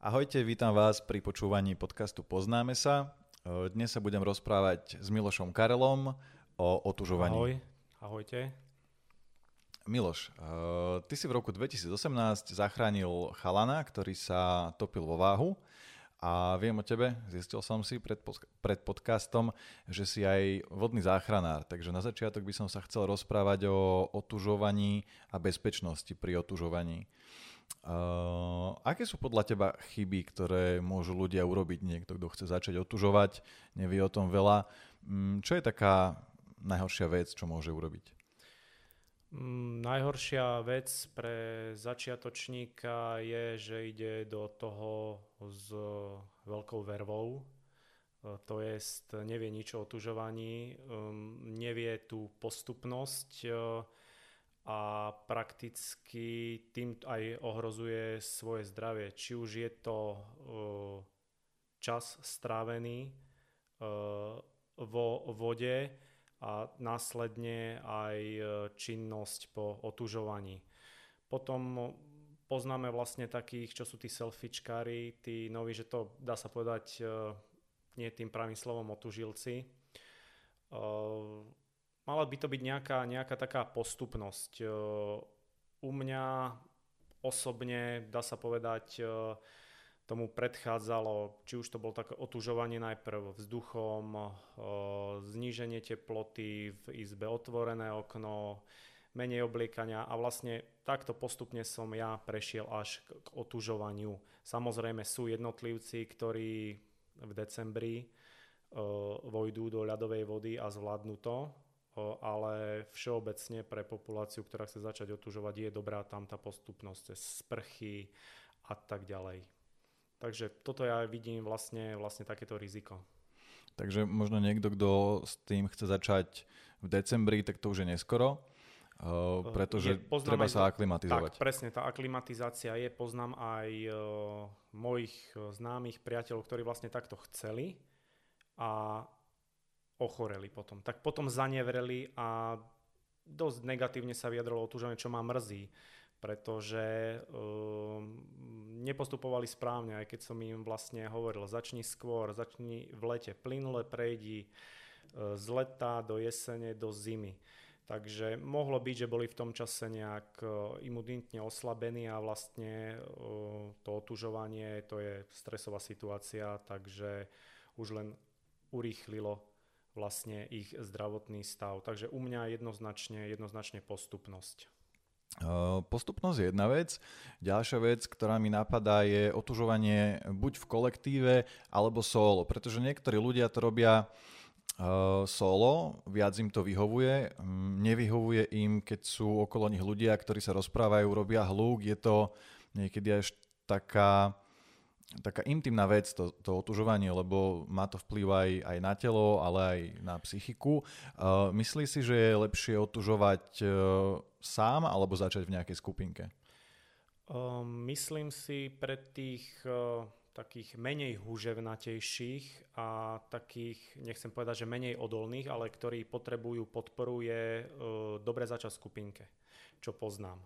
Ahojte, vítam vás pri počúvaní podcastu Poznáme sa. Dnes sa budem rozprávať s Milošom Karelom o otužovaní. Ahoj, ahojte. Miloš, ty si v roku 2018 zachránil chalana, ktorý sa topil vo váhu a viem o tebe, zistil som si pred, pred podcastom, že si aj vodný záchranár, takže na začiatok by som sa chcel rozprávať o otužovaní a bezpečnosti pri otužovaní. Uh, aké sú podľa teba chyby, ktoré môžu ľudia urobiť? Niekto, kto chce začať otužovať, nevie o tom veľa. Um, čo je taká najhoršia vec, čo môže urobiť? Um, najhoršia vec pre začiatočníka je, že ide do toho s veľkou vervou, uh, to je, nevie nič o otužovaní, um, nevie tú postupnosť, uh, a prakticky tým aj ohrozuje svoje zdravie. Či už je to uh, čas strávený uh, vo vode a následne aj uh, činnosť po otužovaní. Potom poznáme vlastne takých, čo sú tí selfiečkári, tí noví, že to dá sa povedať nie tým pravým slovom otužilci mala by to byť nejaká, nejaká taká postupnosť. E, u mňa osobne, dá sa povedať, e, tomu predchádzalo, či už to bolo také otužovanie najprv vzduchom, e, zníženie teploty v izbe, otvorené okno, menej obliekania a vlastne takto postupne som ja prešiel až k otužovaniu. Samozrejme sú jednotlivci, ktorí v decembri vojdú do ľadovej vody a zvládnu to, ale všeobecne pre populáciu, ktorá chce začať otužovať, je dobrá tam tá postupnosť cez sprchy a tak ďalej. Takže toto ja vidím vlastne, vlastne takéto riziko. Takže možno niekto, kto s tým chce začať v decembri, tak to už je neskoro, uh, pretože je, treba sa aklimatizovať. Tak, presne, tá aklimatizácia je, poznám aj uh, mojich známych priateľov, ktorí vlastne takto chceli a ochoreli potom. Tak potom zanevreli a dosť negatívne sa vyjadrilo otužovanie, čo ma mrzí, pretože um, nepostupovali správne, aj keď som im vlastne hovoril, začni skôr, začni v lete, plynule prejdi uh, z leta do jesene, do zimy. Takže mohlo byť, že boli v tom čase nejak uh, imunitne oslabení a vlastne uh, to otužovanie, to je stresová situácia, takže už len urýchlilo vlastne ich zdravotný stav. Takže u mňa jednoznačne, jednoznačne postupnosť. Postupnosť je jedna vec. Ďalšia vec, ktorá mi napadá, je otužovanie buď v kolektíve alebo solo, pretože niektorí ľudia to robia solo, viac im to vyhovuje. Nevyhovuje im, keď sú okolo nich ľudia, ktorí sa rozprávajú, robia hluk. Je to niekedy až taká taká intimná vec to, to otužovanie, lebo má to vplyv aj, aj na telo, ale aj na psychiku. Uh, myslí si, že je lepšie otužovať uh, sám alebo začať v nejakej skupinke? Uh, myslím si pre tých uh, takých menej húževnatejších a takých, nechcem povedať, že menej odolných, ale ktorí potrebujú podporu, je uh, dobre začať v skupinke, čo poznám.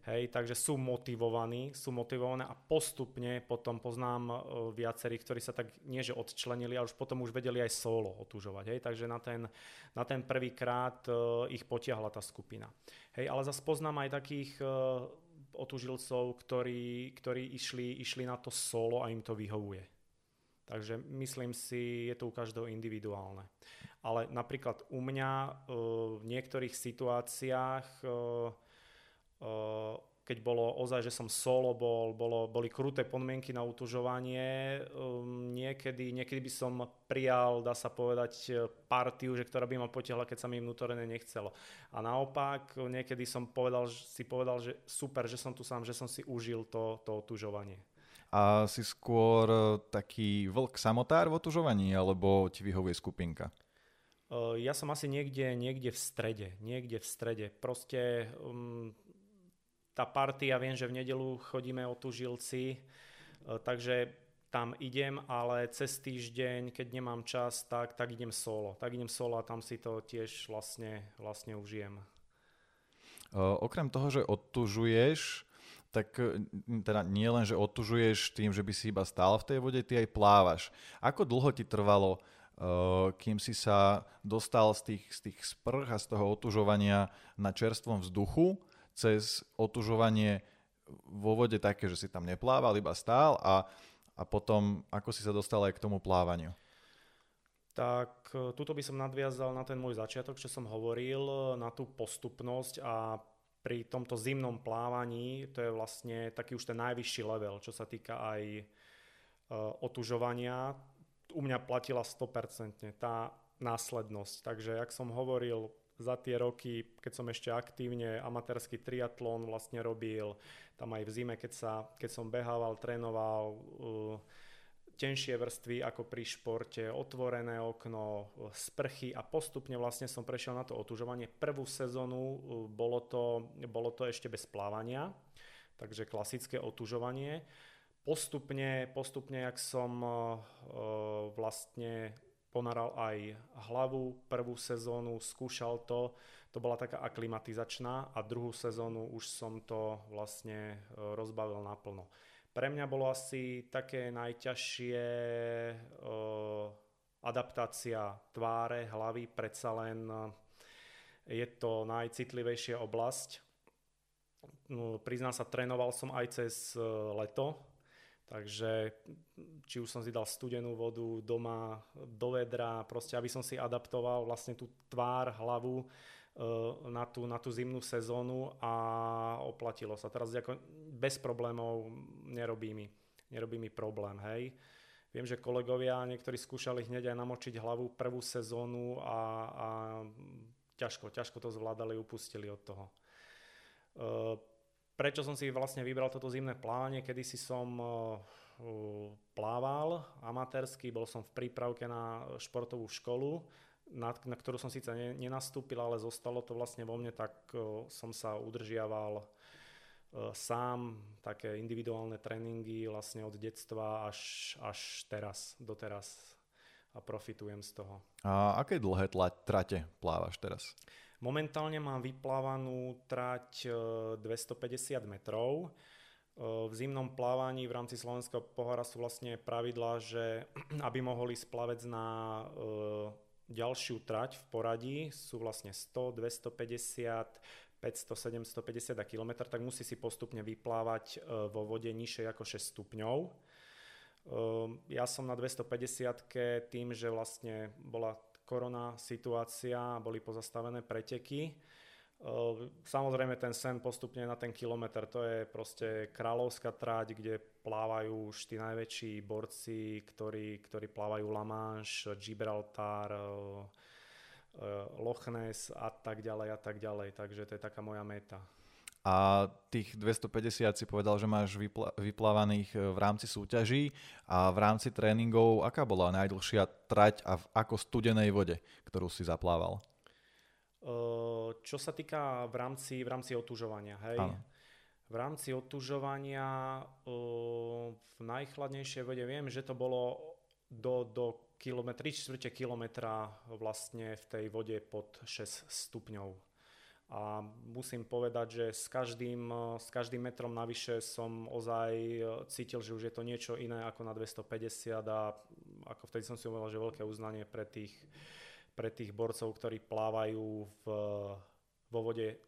Hej, takže sú motivovaní, sú motivované a postupne potom poznám uh, viacerých, ktorí sa tak nie že odčlenili, ale už potom už vedeli aj solo otúžovať. Hej, takže na ten, na ten prvýkrát uh, ich potiahla tá skupina. Hej, ale zase poznám aj takých uh, otúžilcov, ktorí, ktorí išli, išli na to solo a im to vyhovuje. Takže myslím si, je to u každého individuálne. Ale napríklad u mňa v niektorých situáciách keď bolo ozaj, že som solo bol, bolo, boli kruté podmienky na utužovanie, um, niekedy, niekedy by som prijal, dá sa povedať, partiu, že ktorá by ma potiahla, keď sa mi vnútorne nechcelo. A naopak, niekedy som povedal, si povedal, že super, že som tu sám, že som si užil to, to otužovanie. A si skôr e, taký vlk samotár v otužovaní, alebo ti vyhovuje skupinka? Ja som asi niekde, niekde v strede, niekde v strede. Proste um, tá partia, viem, že v nedelu chodíme o tužilci, e, takže tam idem, ale cez týždeň, keď nemám čas, tak, tak idem solo. Tak idem solo a tam si to tiež vlastne, vlastne užijem. Uh, okrem toho, že odtužuješ, tak teda nie len, že otužuješ tým, že by si iba stál v tej vode, ty aj plávaš. Ako dlho ti trvalo, kým si sa dostal z tých, z tých sprch a z toho otužovania na čerstvom vzduchu cez otužovanie vo vode také, že si tam neplával, iba stál a, a potom ako si sa dostal aj k tomu plávaniu? Tak e, tuto by som nadviazal na ten môj začiatok, čo som hovoril, na tú postupnosť a pri tomto zimnom plávaní to je vlastne taký už ten najvyšší level, čo sa týka aj e, otužovania. U mňa platila 100% tá následnosť. Takže, jak som hovoril, za tie roky, keď som ešte aktívne amatérsky triatlon vlastne robil, tam aj v zime, keď, sa, keď som behával, trénoval, uh, tenšie vrstvy ako pri športe, otvorené okno, sprchy a postupne vlastne som prešiel na to otužovanie. Prvú sezónu uh, bolo to, bolo to ešte bez plávania, takže klasické otužovanie. Postupne, postupne, jak som uh, vlastne ponaral aj hlavu, prvú sezónu skúšal to, to bola taká aklimatizačná a druhú sezónu už som to vlastne rozbavil naplno. Pre mňa bolo asi také najťažšie uh, adaptácia tváre, hlavy, predsa len uh, je to najcitlivejšia oblasť. No, priznám sa, trénoval som aj cez uh, leto, takže či už som si dal studenú vodu doma, do vedra, proste aby som si adaptoval vlastne tú tvár, hlavu Eh, na tú, na tú zimnú sezónu a oplatilo sa. Teraz ako bez problémov nerobí mi, nerobí mi problém, hej. Viem, že kolegovia niektorí skúšali hneď aj namočiť hlavu prvú sezónu a, a ťažko, ťažko to zvládali, upustili od toho. Eh, prečo som si vlastne vybral toto zimné plávanie? Kedy si som eh, plával amatérsky, bol som v prípravke na športovú školu na, na ktorú som síce ne, nenastúpil, ale zostalo to vlastne vo mne, tak uh, som sa udržiaval sám, také individuálne tréningy vlastne od detstva až, až teraz, doteraz a profitujem z toho. A aké dlhé tla, trate plávaš teraz? Momentálne mám vyplávanú trať 250 metrov. V zimnom plávaní v rámci slovenského pohára sú vlastne pravidlá, že aby mohol ísť plavec na ďalšiu trať v poradí sú vlastne 100, 250, 500, 750 a km, tak musí si postupne vyplávať e, vo vode nižšie ako 6 stupňov. E, ja som na 250 tým, že vlastne bola korona situácia, boli pozastavené preteky, Ehm, samozrejme ten sen postupne na ten kilometr, to je proste kráľovská tráť, kde plávajú už tí najväčší borci, ktorí, ktorí plávajú La Manche, Gibraltar, ehm, ehm, Loch Ness a tak ďalej a tak ďalej. Takže to je taká moja meta. A tých 250 si povedal, že máš vypl- vyplávaných v rámci súťaží a v rámci tréningov, aká bola najdlhšia trať a v ako studenej vode, ktorú si zaplával? Čo sa týka v rámci, v rámci otužovania, hej? Áno. V rámci otužovania v najchladnejšej vode viem, že to bolo do, do kilometri, čtvrte kilometra vlastne v tej vode pod 6 stupňov. A musím povedať, že s každým, s každým metrom navyše som ozaj cítil, že už je to niečo iné ako na 250 a ako vtedy som si uvedomil, že veľké uznanie pre tých pre tých borcov, ktorí plávajú v, vo vode,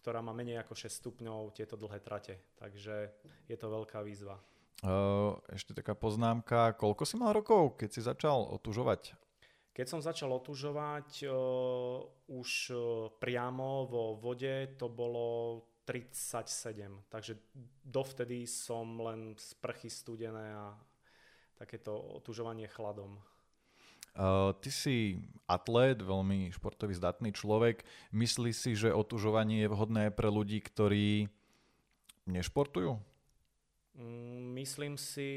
ktorá má menej ako 6 stupňov, tieto dlhé trate. Takže je to veľká výzva. ešte taká poznámka, koľko si mal rokov, keď si začal otužovať? Keď som začal otužovať uh, už uh, priamo vo vode, to bolo 37, takže dovtedy som len sprchy studené a takéto otužovanie chladom. Uh, ty si atlét, veľmi športový zdatný človek. Myslíš si, že otužovanie je vhodné pre ľudí, ktorí nešportujú? Mm, myslím si,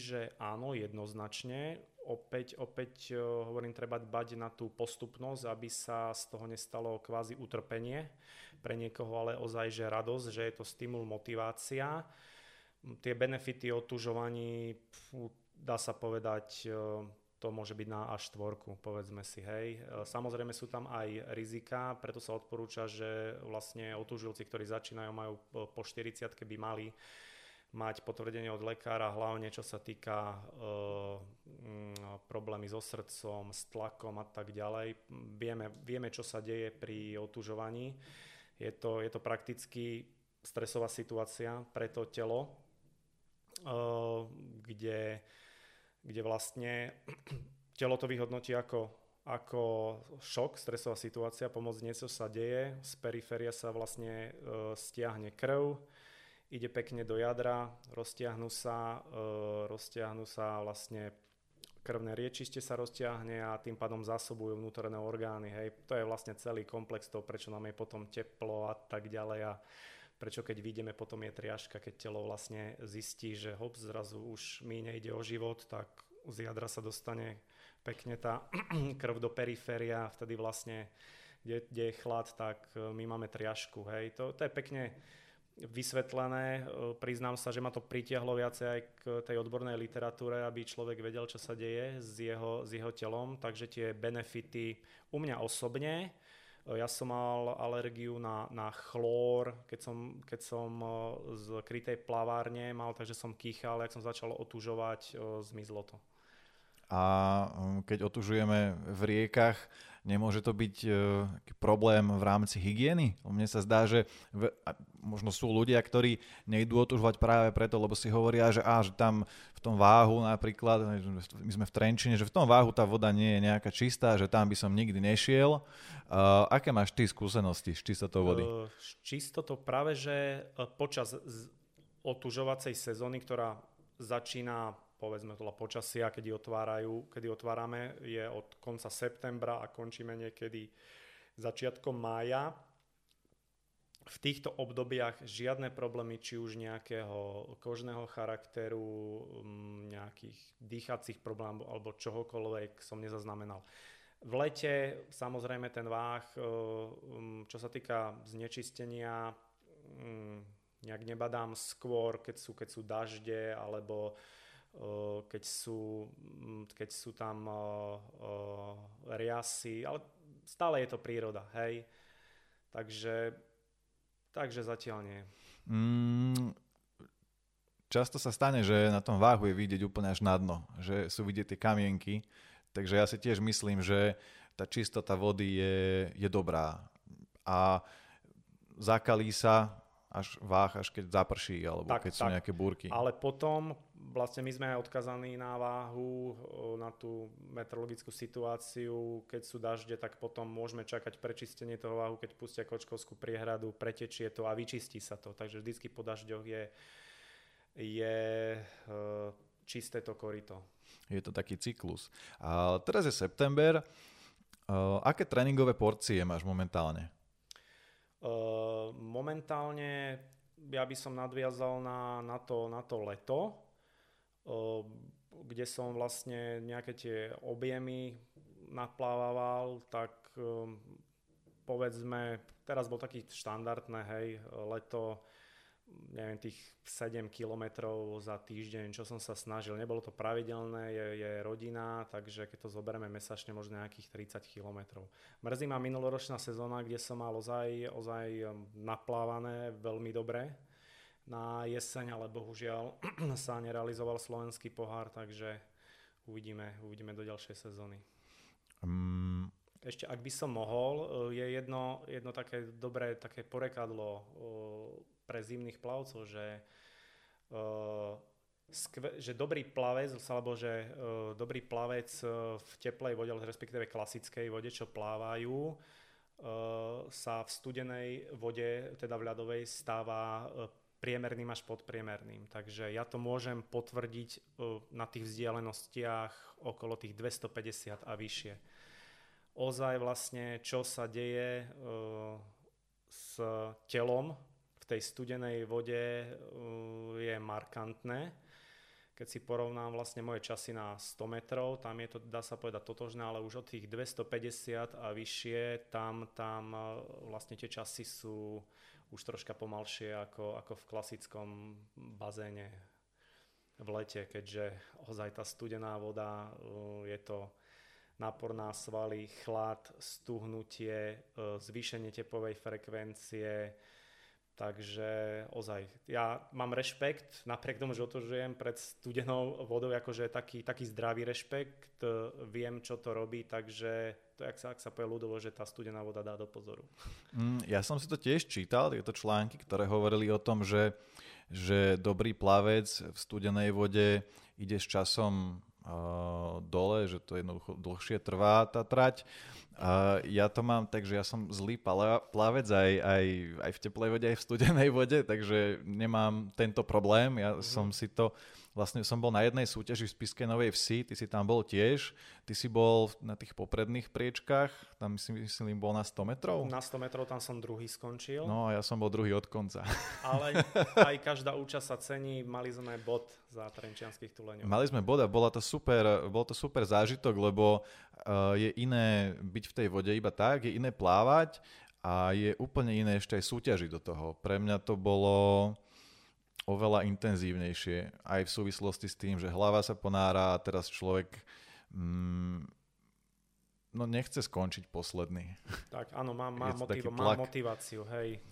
že áno, jednoznačne. Opäť, opäť uh, hovorím, treba dbať na tú postupnosť, aby sa z toho nestalo kvázi utrpenie. Pre niekoho ale ozaj, že radosť, že je to stimul, motivácia. Tie benefity otužovaní, dá sa povedať, uh, to môže byť na až štvorku, povedzme si, hej. Samozrejme sú tam aj rizika, preto sa odporúča, že vlastne otužilci, ktorí začínajú, majú po 40 by mali mať potvrdenie od lekára, hlavne čo sa týka e, problémy so srdcom, s tlakom a tak ďalej. Vieme, vieme čo sa deje pri otužovaní. Je to, je to prakticky stresová situácia pre to telo, e, kde, kde vlastne telo to vyhodnotí ako, ako šok, stresová situácia, pomoc niečo sa deje, z periféria sa vlastne e, stiahne krv, ide pekne do jadra, roztiahnu sa, e, roztiahnu sa vlastne krvné riečište sa roztiahne a tým pádom zásobujú vnútorné orgány. Hej. To je vlastne celý komplex toho, prečo nám je potom teplo a tak ďalej a prečo keď vidíme potom je triažka, keď telo vlastne zistí, že hop, zrazu už mi nejde o život, tak z jadra sa dostane pekne tá krv do periféria, vtedy vlastne, kde, kde je chlad, tak e, my máme triažku. Hej. To, to je pekne vysvetlené. E, priznám sa, že ma to pritiahlo viacej aj k tej odbornej literatúre, aby človek vedel, čo sa deje s jeho, s jeho telom. Takže tie benefity u mňa osobne, e, ja som mal alergiu na, na chlór, keď som, keď som e, z krytej plavárne mal, takže som kýchal, ak som začal otužovať, zmizlo to. A keď otužujeme v riekach, Nemôže to byť e, problém v rámci hygieny? Mne sa zdá, že v, možno sú ľudia, ktorí nejdú otužovať práve preto, lebo si hovoria, že, á, že tam v tom váhu napríklad, my sme v Trenčine, že v tom váhu tá voda nie je nejaká čistá, že tam by som nikdy nešiel. Uh, aké máš ty skúsenosti s čistotou vody? Uh, čistotou práve, že počas otužovacej sezóny, ktorá začína povedzme tohle počasia, kedy, otvárajú, kedy otvárame, je od konca septembra a končíme niekedy začiatkom mája. V týchto obdobiach žiadne problémy, či už nejakého kožného charakteru, mm, nejakých dýchacích problémov alebo čohokoľvek som nezaznamenal. V lete samozrejme ten váh, e, mm, čo sa týka znečistenia, mm, nejak nebadám skôr, keď sú, keď sú dažde alebo keď sú, keď sú tam riasy, ale stále je to príroda, hej. Takže, takže zatiaľ nie. Mm, často sa stane, že na tom váhu je vidieť úplne až na dno, že sú vidieť tie kamienky, takže ja si tiež myslím, že tá čistota vody je, je dobrá a zakalí sa až váh, až keď zaprší, alebo tak, keď tak. sú nejaké búrky. Ale potom vlastne my sme odkazaní na váhu, na tú meteorologickú situáciu. Keď sú dažde, tak potom môžeme čakať prečistenie toho váhu, keď pustia kočkovskú priehradu, pretečie to a vyčistí sa to. Takže vždycky po dažďoch je, je čisté to korito. Je to taký cyklus. A teraz je september. Aké tréningové porcie máš momentálne? momentálne ja by som nadviazal na, na, to, na to leto, kde som vlastne nejaké tie objemy naplával, tak povedzme, teraz bol taký štandardné, hej, leto neviem, tých 7 kilometrov za týždeň, čo som sa snažil. Nebolo to pravidelné, je, je rodina, takže keď to zoberieme mesačne, možno nejakých 30 kilometrov. Mrzí ma minuloročná sezóna, kde som mal ozaj, ozaj um, naplávané veľmi dobre na jeseň, ale bohužiaľ sa nerealizoval slovenský pohár, takže uvidíme, uvidíme do ďalšej sezóny. Um, ešte ak by som mohol, uh, je jedno, jedno také dobré také porekadlo uh, pre zimných plavcov, že, skve, že dobrý plavec, alebo že dobrý plavec v teplej vode, respektíve klasickej vode, čo plávajú, sa v studenej vode, teda v ľadovej, stáva priemerným až podpriemerným. Takže ja to môžem potvrdiť uh, na tých vzdialenostiach okolo tých 250 a vyššie. Ozaj vlastne, čo sa deje uh, s telom tej studenej vode uh, je markantné. Keď si porovnám vlastne moje časy na 100 metrov, tam je to, dá sa povedať, totožné, ale už od tých 250 a vyššie, tam, tam vlastne tie časy sú už troška pomalšie ako, ako v klasickom bazéne. v lete, keďže ozaj tá studená voda je to nápor na svaly, chlad, stuhnutie, zvýšenie tepovej frekvencie, Takže ozaj, ja mám rešpekt, napriek tomu, že otužujem pred studenou vodou, akože taký, taký zdravý rešpekt, viem, čo to robí, takže to je, ak sa, ak sa povie ľudovo, že tá studená voda dá do pozoru. Mm, ja som si to tiež čítal, tieto články, ktoré hovorili o tom, že, že dobrý plavec v studenej vode ide s časom uh, dole, že to jednoducho dlhšie trvá tá trať Uh, ja to mám tak, že ja som zlý plavec aj, aj, aj v teplej vode, aj v studenej vode, takže nemám tento problém. Ja mm-hmm. som si to Vlastne som bol na jednej súťaži v Spiske Novej Vsi, ty si tam bol tiež. Ty si bol na tých popredných priečkách, tam si myslím bol na 100 metrov. Na 100 metrov tam som druhý skončil. No a ja som bol druhý od konca. Ale aj každá účasť sa cení, mali sme bod za trenčianských tuleňov. Mali sme bod a bola to super, bol to super zážitok, lebo uh, je iné byť v tej vode iba tak, je iné plávať a je úplne iné ešte aj súťažiť do toho. Pre mňa to bolo oveľa intenzívnejšie, aj v súvislosti s tým, že hlava sa ponára a teraz človek mm, no nechce skončiť posledný. Tak áno, mám, mám, motiv- mám motiváciu, hej.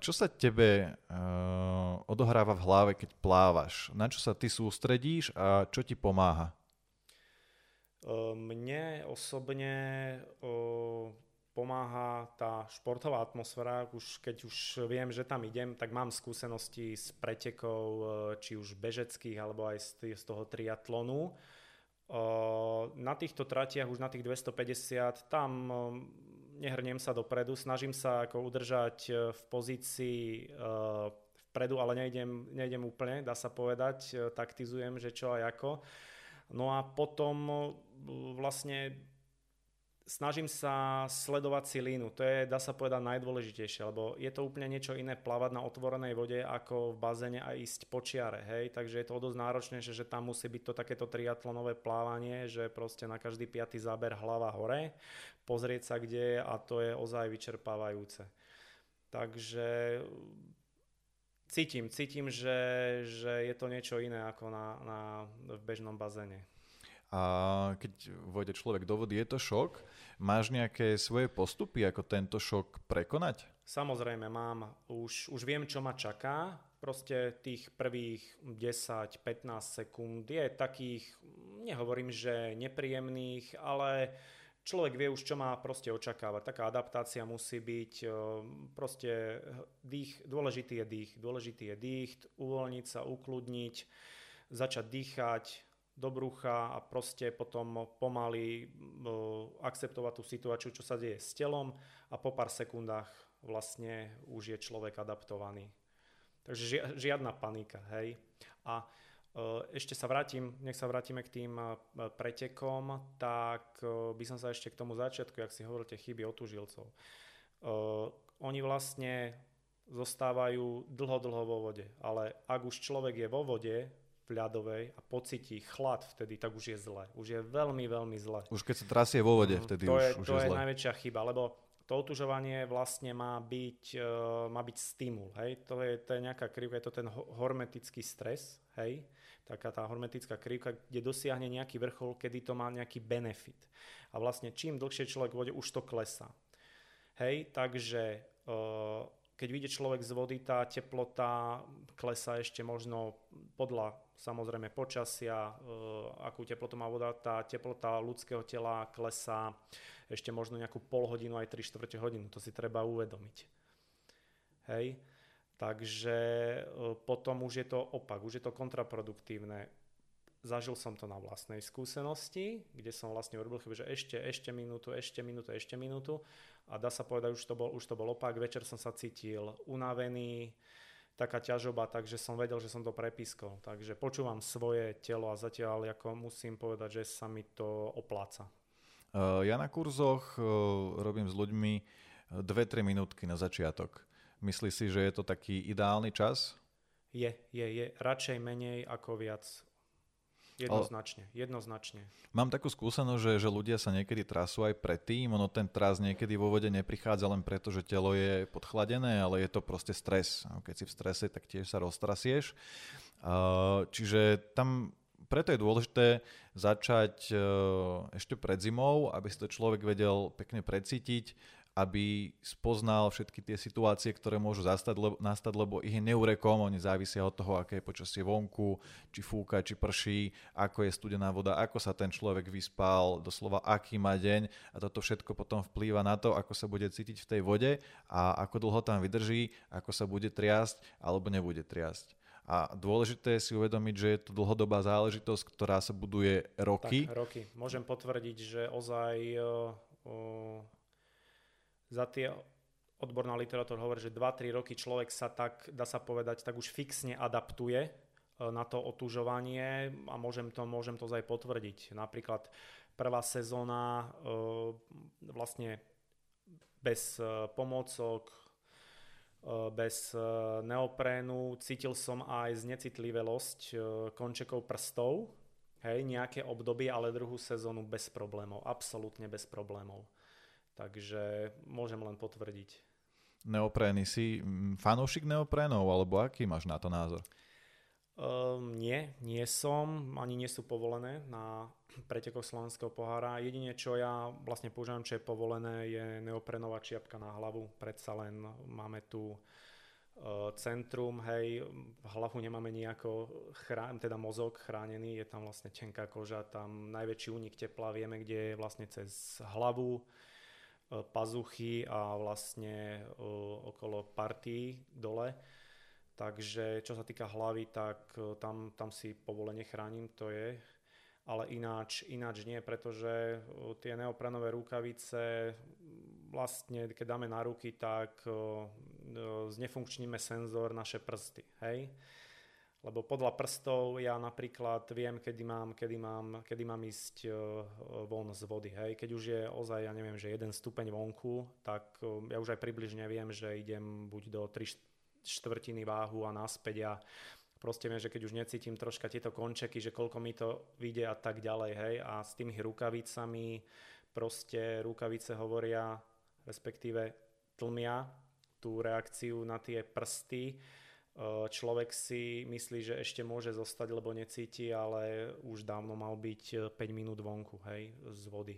Čo sa tebe uh, odohráva v hlave, keď plávaš? Na čo sa ty sústredíš a čo ti pomáha? Mne osobne uh, pomáha tá športová atmosféra, už keď už viem, že tam idem, tak mám skúsenosti s pretekov, e, či už bežeckých, alebo aj z, toho triatlonu. E, na týchto tratiach, už na tých 250, tam e, nehrniem sa dopredu, snažím sa ako udržať v pozícii vpredu, ale nejdem, nejdem úplne, dá sa povedať, taktizujem, že čo a ako. No a potom vlastne snažím sa sledovať si línu. To je, dá sa povedať, najdôležitejšie, lebo je to úplne niečo iné plávať na otvorenej vode ako v bazéne a ísť po čiare, hej. Takže je to dosť náročnejšie, že tam musí byť to takéto triatlonové plávanie, že proste na každý piatý záber hlava hore, pozrieť sa kde je a to je ozaj vyčerpávajúce. Takže cítim, cítim, že, že je to niečo iné ako na, na, v bežnom bazéne. A keď vojde človek do vody, je to šok. Máš nejaké svoje postupy, ako tento šok prekonať? Samozrejme, mám. Už, už viem, čo ma čaká. Proste tých prvých 10-15 sekúnd je takých, nehovorím, že nepríjemných, ale človek vie už, čo má proste očakávať. Taká adaptácia musí byť, e, proste dých, dôležitý je dých, dôležitý je dých, uvoľniť sa, ukludniť, začať dýchať, do brucha a proste potom pomaly akceptovať tú situáciu, čo sa deje s telom a po pár sekundách vlastne už je človek adaptovaný. Takže žiadna panika, hej. A ešte sa vrátim, nech sa vrátime k tým pretekom, tak by som sa ešte k tomu začiatku, ak si hovoríte chyby otužilcov. Oni vlastne zostávajú dlho, dlho vo vode, ale ak už človek je vo vode, ľadovej a pocíti chlad vtedy, tak už je zle. Už je veľmi, veľmi zle. Už keď sa trasie vo vode, mm, vtedy to už, je, už to je, je najväčšia chyba, lebo to otužovanie vlastne má byť, uh, má byť stimul, hej? To je, to je nejaká krivka, je to ten hormetický stres, hej? Taká tá hormetická krivka, kde dosiahne nejaký vrchol, kedy to má nejaký benefit. A vlastne čím dlhšie človek vode, už to klesá. Hej, takže uh, keď vyjde človek z vody, tá teplota klesá ešte možno podľa samozrejme počasia, e, akú teplotu má voda, tá teplota ľudského tela klesá ešte možno nejakú pol hodinu, aj 3 čtvrte hodinu. To si treba uvedomiť. Hej? Takže e, potom už je to opak, už je to kontraproduktívne. Zažil som to na vlastnej skúsenosti, kde som vlastne urobil chybu, že ešte, ešte minútu, ešte minútu, ešte minútu a dá sa povedať, už to bol, už to bol opak. Večer som sa cítil unavený, taká ťažoba, takže som vedel, že som to prepískol. Takže počúvam svoje telo a zatiaľ ako musím povedať, že sa mi to opláca. Uh, ja na kurzoch uh, robím s ľuďmi 2-3 minútky na začiatok. Myslíš si, že je to taký ideálny čas? Je, je, je. Radšej menej ako viac. Jednoznačne, jednoznačne. Mám takú skúsenosť, že, že ľudia sa niekedy trasú aj predtým, ono ten tras niekedy vo vode neprichádza len preto, že telo je podchladené, ale je to proste stres. Keď si v strese, tak tiež sa roztrasieš. Čiže tam preto je dôležité začať ešte pred zimou, aby si to človek vedel pekne precítiť, aby spoznal všetky tie situácie, ktoré môžu zastať, lebo, nastať, lebo ich je neurekom, oni závisia od toho, aké je počasie vonku, či fúka, či prší, ako je studená voda, ako sa ten človek vyspal, doslova aký má deň a toto všetko potom vplýva na to, ako sa bude cítiť v tej vode a ako dlho tam vydrží, ako sa bude triasť alebo nebude triasť. A dôležité je si uvedomiť, že je to dlhodobá záležitosť, ktorá sa buduje roky. Tak, roky. Môžem potvrdiť, že ozaj uh, za tie odborná literatúra hovorí, že 2-3 roky človek sa tak, dá sa povedať, tak už fixne adaptuje e, na to otužovanie a môžem to, môžem to aj potvrdiť. Napríklad prvá sezóna e, vlastne bez e, pomôcok, bez neoprénu, cítil som aj znecitlivosť končekov prstov, hej, nejaké obdobie, ale druhú sezónu bez problémov, absolútne bez problémov. Takže môžem len potvrdiť. Neoprény si fanúšik neoprénov, alebo aký máš na to názor? Um, nie, nie som, ani nie sú povolené na pretekoch slovenského pohára. Jedine, čo ja vlastne používam, čo je povolené, je neoprenová čiapka na hlavu. Predsa len máme tu uh, centrum, hej, hlavu nemáme nejako, chrán, teda mozog chránený, je tam vlastne tenká koža, tam najväčší únik tepla vieme, kde je vlastne cez hlavu, pazuchy a vlastne e, okolo party dole. Takže čo sa týka hlavy, tak e, tam, tam si povolenie chránim, to je. Ale ináč, ináč nie, pretože tie neoprenové rukavice vlastne, keď dáme na ruky, tak znefunkčníme senzor naše prsty. Hej? Lebo podľa prstov ja napríklad viem, kedy mám, kedy mám, kedy mám ísť uh, von z vody. Hej. Keď už je ozaj, ja neviem, že jeden stupeň vonku, tak uh, ja už aj približne viem, že idem buď do 3 štvrtiny váhu a naspäť a proste viem, že keď už necítim troška tieto končeky, že koľko mi to vyjde a tak ďalej, hej. A s tými rukavicami proste rukavice hovoria, respektíve tlmia tú reakciu na tie prsty, človek si myslí, že ešte môže zostať, lebo necíti, ale už dávno mal byť 5 minút vonku hej, z vody.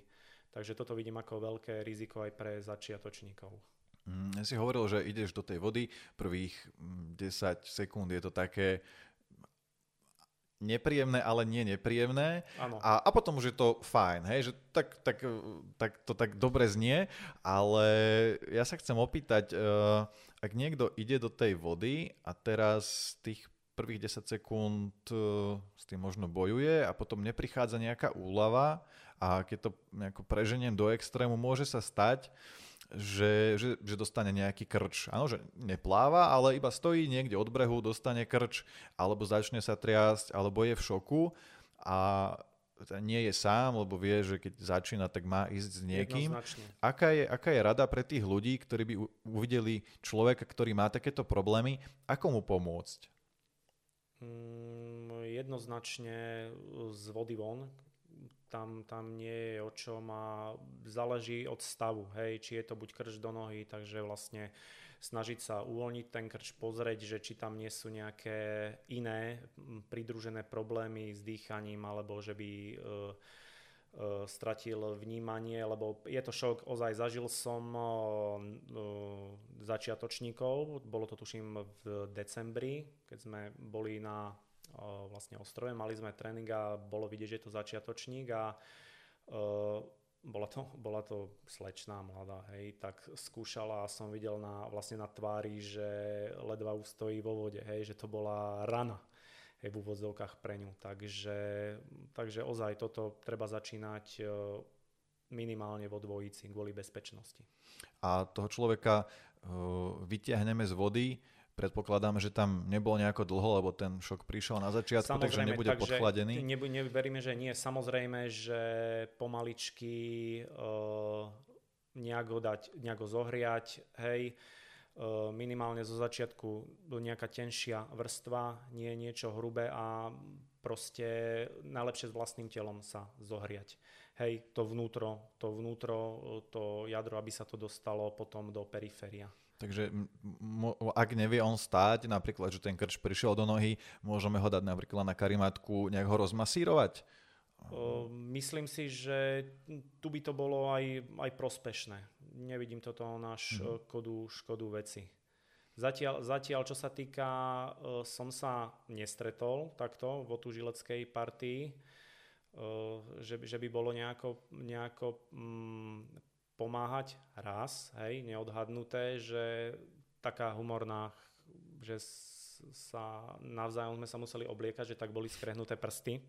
Takže toto vidím ako veľké riziko aj pre začiatočníkov. Mm, ja si hovoril, že ideš do tej vody, prvých 10 mm, sekúnd je to také nepríjemné, ale nie nepríjemné. A, a potom už je to fajn, hej, že tak, tak, tak to tak dobre znie, ale ja sa chcem opýtať, uh, ak niekto ide do tej vody a teraz tých prvých 10 sekúnd e, s tým možno bojuje a potom neprichádza nejaká úlava a keď to nejako preženiem do extrému, môže sa stať, že, že, že dostane nejaký krč. Áno, že nepláva, ale iba stojí niekde od brehu, dostane krč, alebo začne sa triasť, alebo je v šoku a nie je sám, lebo vie, že keď začína, tak má ísť s niekým. Aká je, aká je rada pre tých ľudí, ktorí by uvideli človeka, ktorý má takéto problémy, ako mu pomôcť? Mm, jednoznačne z vody von. Tam, tam nie je o čom a záleží od stavu. Hej, či je to buď krč do nohy, takže vlastne snažiť sa uvoľniť ten krč, pozrieť, že či tam nie sú nejaké iné pridružené problémy s dýchaním alebo že by uh, uh, stratil vnímanie, lebo je to šok, ozaj zažil som uh, začiatočníkov, bolo to tuším v decembri, keď sme boli na vlastne ostrove, mali sme tréning a bolo vidieť, že je to začiatočník a bola to, bola to slečná mladá, hej, tak skúšala a som videl na, vlastne na tvári, že ledva ustojí vo vode, hej, že to bola rana hej, v úvodzovkách pre ňu. Takže, takže ozaj toto treba začínať e, minimálne vo dvojici kvôli bezpečnosti. A toho človeka uh, vyťahneme z vody, Predpokladám, že tam nebol nejako dlho, lebo ten šok prišiel na začiatku, samozrejme, takže nebude takže podchladený. Nebu, neveríme, že nie. Samozrejme, že pomaličky uh, nejak ho dať, nejak ho zohriať, hej, uh, minimálne zo začiatku nejaká tenšia vrstva, nie niečo hrubé a proste najlepšie s vlastným telom sa zohriať. Hej, to vnútro, to vnútro, to jadro, aby sa to dostalo potom do periféria. Takže ak nevie on stáť, napríklad, že ten krč prišiel do nohy, môžeme ho dať napríklad na karimatku, nejak ho rozmasírovať? Myslím si, že tu by to bolo aj, aj prospešné. Nevidím toto na škodu, mhm. škodu veci. Zatiaľ, zatiaľ, čo sa týka, som sa nestretol takto v otužileckej partii, uh, že, že by bolo nejako, nejako um, pomáhať raz, hej, neodhadnuté, že taká humorná, že sa navzájom sme sa museli obliekať, že tak boli skrehnuté prsty,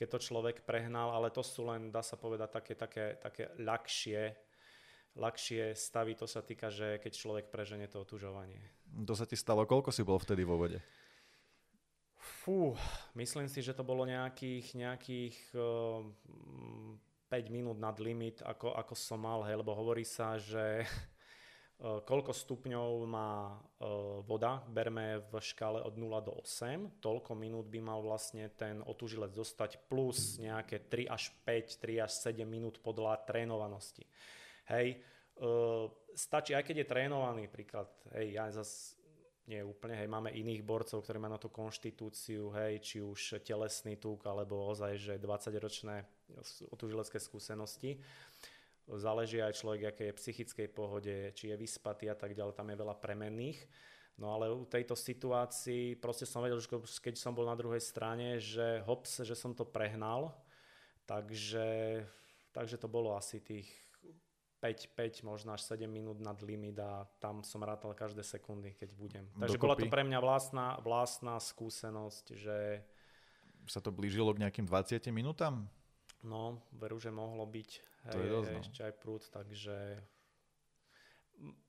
keď to človek prehnal, ale to sú len, dá sa povedať, také, také, také ľahšie ľahšie stavy, to sa týka, že keď človek preženie to otužovanie. To sa ti stalo, koľko si bol vtedy vo vode? Fú, myslím si, že to bolo nejakých, nejakých eh, 5 minút nad limit, ako, ako som mal, hej, lebo hovorí sa, že uh, koľko stupňov má uh, voda, berme v škále od 0 do 8, toľko minút by mal vlastne ten otužilec zostať plus nejaké 3 až 5, 3 až 7 minút podľa trénovanosti. Hej, uh, stačí, aj keď je trénovaný, príklad, hej, ja zase nie úplne, hej, máme iných borcov, ktorí majú na tú konštitúciu, hej, či už telesný tuk, alebo ozaj, že 20-ročné otužilecké skúsenosti. Záleží aj človek, aké je psychickej pohode, či je vyspatý a tak ďalej, tam je veľa premenných. No ale u tejto situácii proste som vedel, že keď som bol na druhej strane, že hops, že som to prehnal, takže, takže to bolo asi tých 5, 5, možno až 7 minút nad limit a tam som rátal každé sekundy, keď budem. Takže Dokopy. bola to pre mňa vlastná, vlastná skúsenosť, že... Sa to blížilo k nejakým 20 minútam? No, veru, že mohlo byť to hej, je dosť, no. ešte aj prúd, takže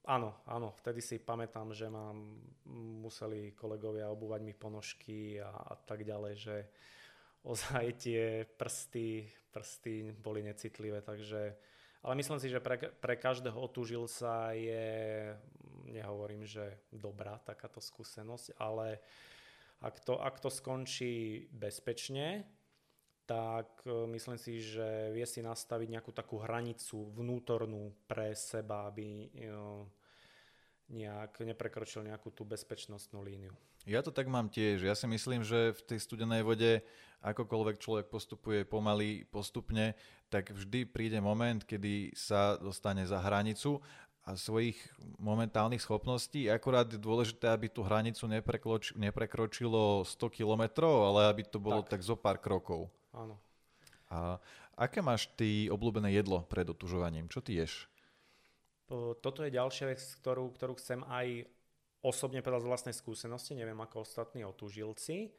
áno, áno, vtedy si pamätám, že mám, museli kolegovia obúvať mi ponožky a, a tak ďalej, že ozaj tie prsty, prsty boli necitlivé, takže ale myslím si, že pre, pre každého otúžilca je, nehovorím, že dobrá takáto skúsenosť, ale ak to, ak to skončí bezpečne, tak e, myslím si, že vie si nastaviť nejakú takú hranicu vnútornú pre seba, aby e, nejak neprekročil nejakú tú bezpečnostnú líniu. Ja to tak mám tiež. Ja si myslím, že v tej studenej vode akokoľvek človek postupuje pomaly, postupne, tak vždy príde moment, kedy sa dostane za hranicu a svojich momentálnych schopností. Akurát je dôležité, aby tú hranicu neprekroč, neprekročilo 100 kilometrov, ale aby to bolo tak. tak zo pár krokov. Áno. A aké máš ty obľúbené jedlo pred otužovaním? Čo ty ješ? Toto je ďalšia vec, ktorú, ktorú chcem aj osobne povedal z vlastnej skúsenosti, neviem ako ostatní otúžilci.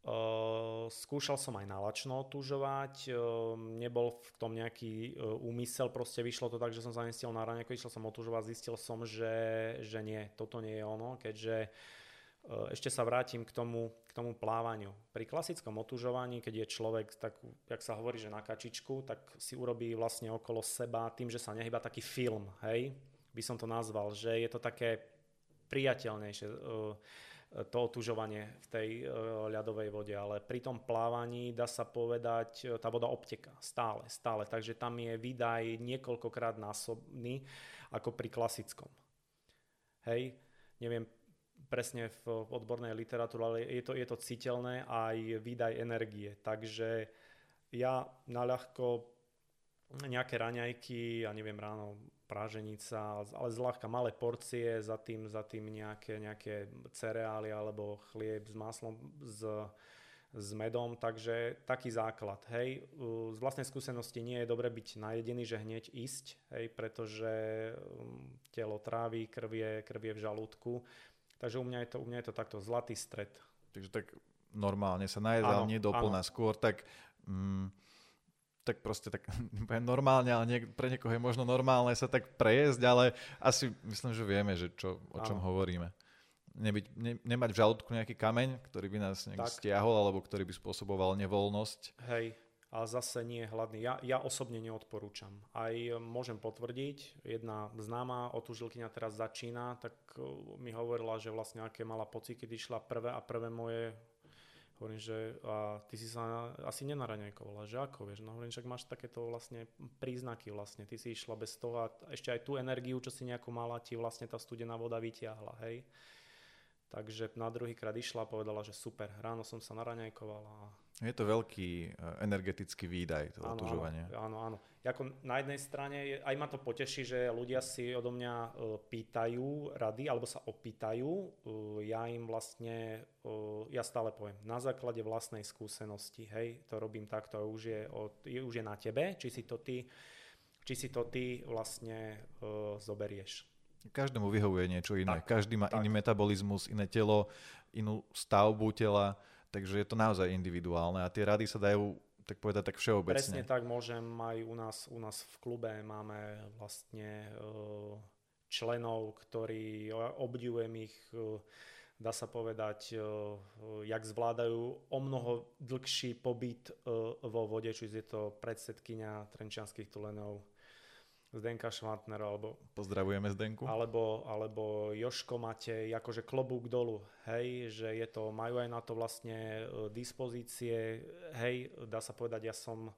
Uh, skúšal som aj nalačno otúžovať, uh, nebol v tom nejaký uh, úmysel, proste vyšlo to tak, že som sa nestiel na raňajko, išiel som otúžovať, zistil som, že, že nie, toto nie je ono, keďže uh, ešte sa vrátim k tomu, k tomu plávaniu. Pri klasickom otúžovaní, keď je človek, tak, jak sa hovorí, že na kačičku, tak si urobí vlastne okolo seba tým, že sa nehyba taký film, hej, by som to nazval, že je to také priateľnejšie e, to otužovanie v tej e, ľadovej vode, ale pri tom plávaní dá sa povedať, e, tá voda obteká stále, stále, takže tam je výdaj niekoľkokrát násobný ako pri klasickom. Hej, neviem presne v odbornej literatúre, ale je to, je to citeľné aj výdaj energie, takže ja naľahko nejaké raňajky, ja neviem, ráno práženica, ale zľahka malé porcie, za tým, za tým nejaké, nejaké cereály alebo chlieb s maslom, s, s medom, takže taký základ. Hej. Z vlastnej skúsenosti nie je dobre byť najedený, že hneď ísť, hej, pretože um, telo tráví, krv je, krv je v žalúdku, takže u mňa je to, u mňa je to takto zlatý stred. Takže tak normálne sa najedal, nie doplná skôr, tak... Mm, tak proste tak normálne, ale niek- pre niekoho je možno normálne sa tak prejesť, ale asi myslím, že vieme, že čo, o čom ano. hovoríme. Nebyť, ne, nemať v žalúdku nejaký kameň, ktorý by nás nejak stiahol, alebo ktorý by spôsoboval nevoľnosť. Hej, a zase nie je hladný. Ja, ja osobne neodporúčam. Aj môžem potvrdiť, jedna známa otužilkyňa teraz začína, tak uh, mi hovorila, že vlastne aké mala pocit, keď išla prvé a prvé moje Hovorím, že a ty si sa asi nenaraňajkovala, že ako, vieš, no hovorím, však máš takéto vlastne príznaky vlastne, ty si išla bez toho a ešte aj tú energiu, čo si nejakú mala, ti vlastne tá studená voda vytiahla, hej. Takže na druhý krát išla a povedala, že super, ráno som sa naraňajkovala. Je to veľký e, energetický výdaj, to áno, otužovanie. Áno, áno. Ako na jednej strane, aj ma to poteší, že ľudia si odo mňa e, pýtajú rady, alebo sa opýtajú. E, ja im vlastne, ja stále poviem, na základe vlastnej skúsenosti, hej, to robím takto, už je, už je na tebe, či si to ty, či si to ty vlastne zoberieš. Každému vyhovuje niečo iné. Tak, Každý má tak. iný metabolizmus, iné telo, inú stavbu tela, takže je to naozaj individuálne a tie rady sa dajú tak povedať tak všeobecne. Presne tak môžem aj u nás, u nás v klube máme vlastne e, členov, ktorí obdivujem ich, e, dá sa povedať, e, jak zvládajú o mnoho dlhší pobyt vo vode, čiže je to predsedkynia Trenčianských tulenov Zdenka Švantner alebo... Pozdravujeme Zdenku. Alebo, alebo Joško Matej, akože klobúk dolu, hej, že je to, majú aj na to vlastne e, dispozície, hej, dá sa povedať, ja som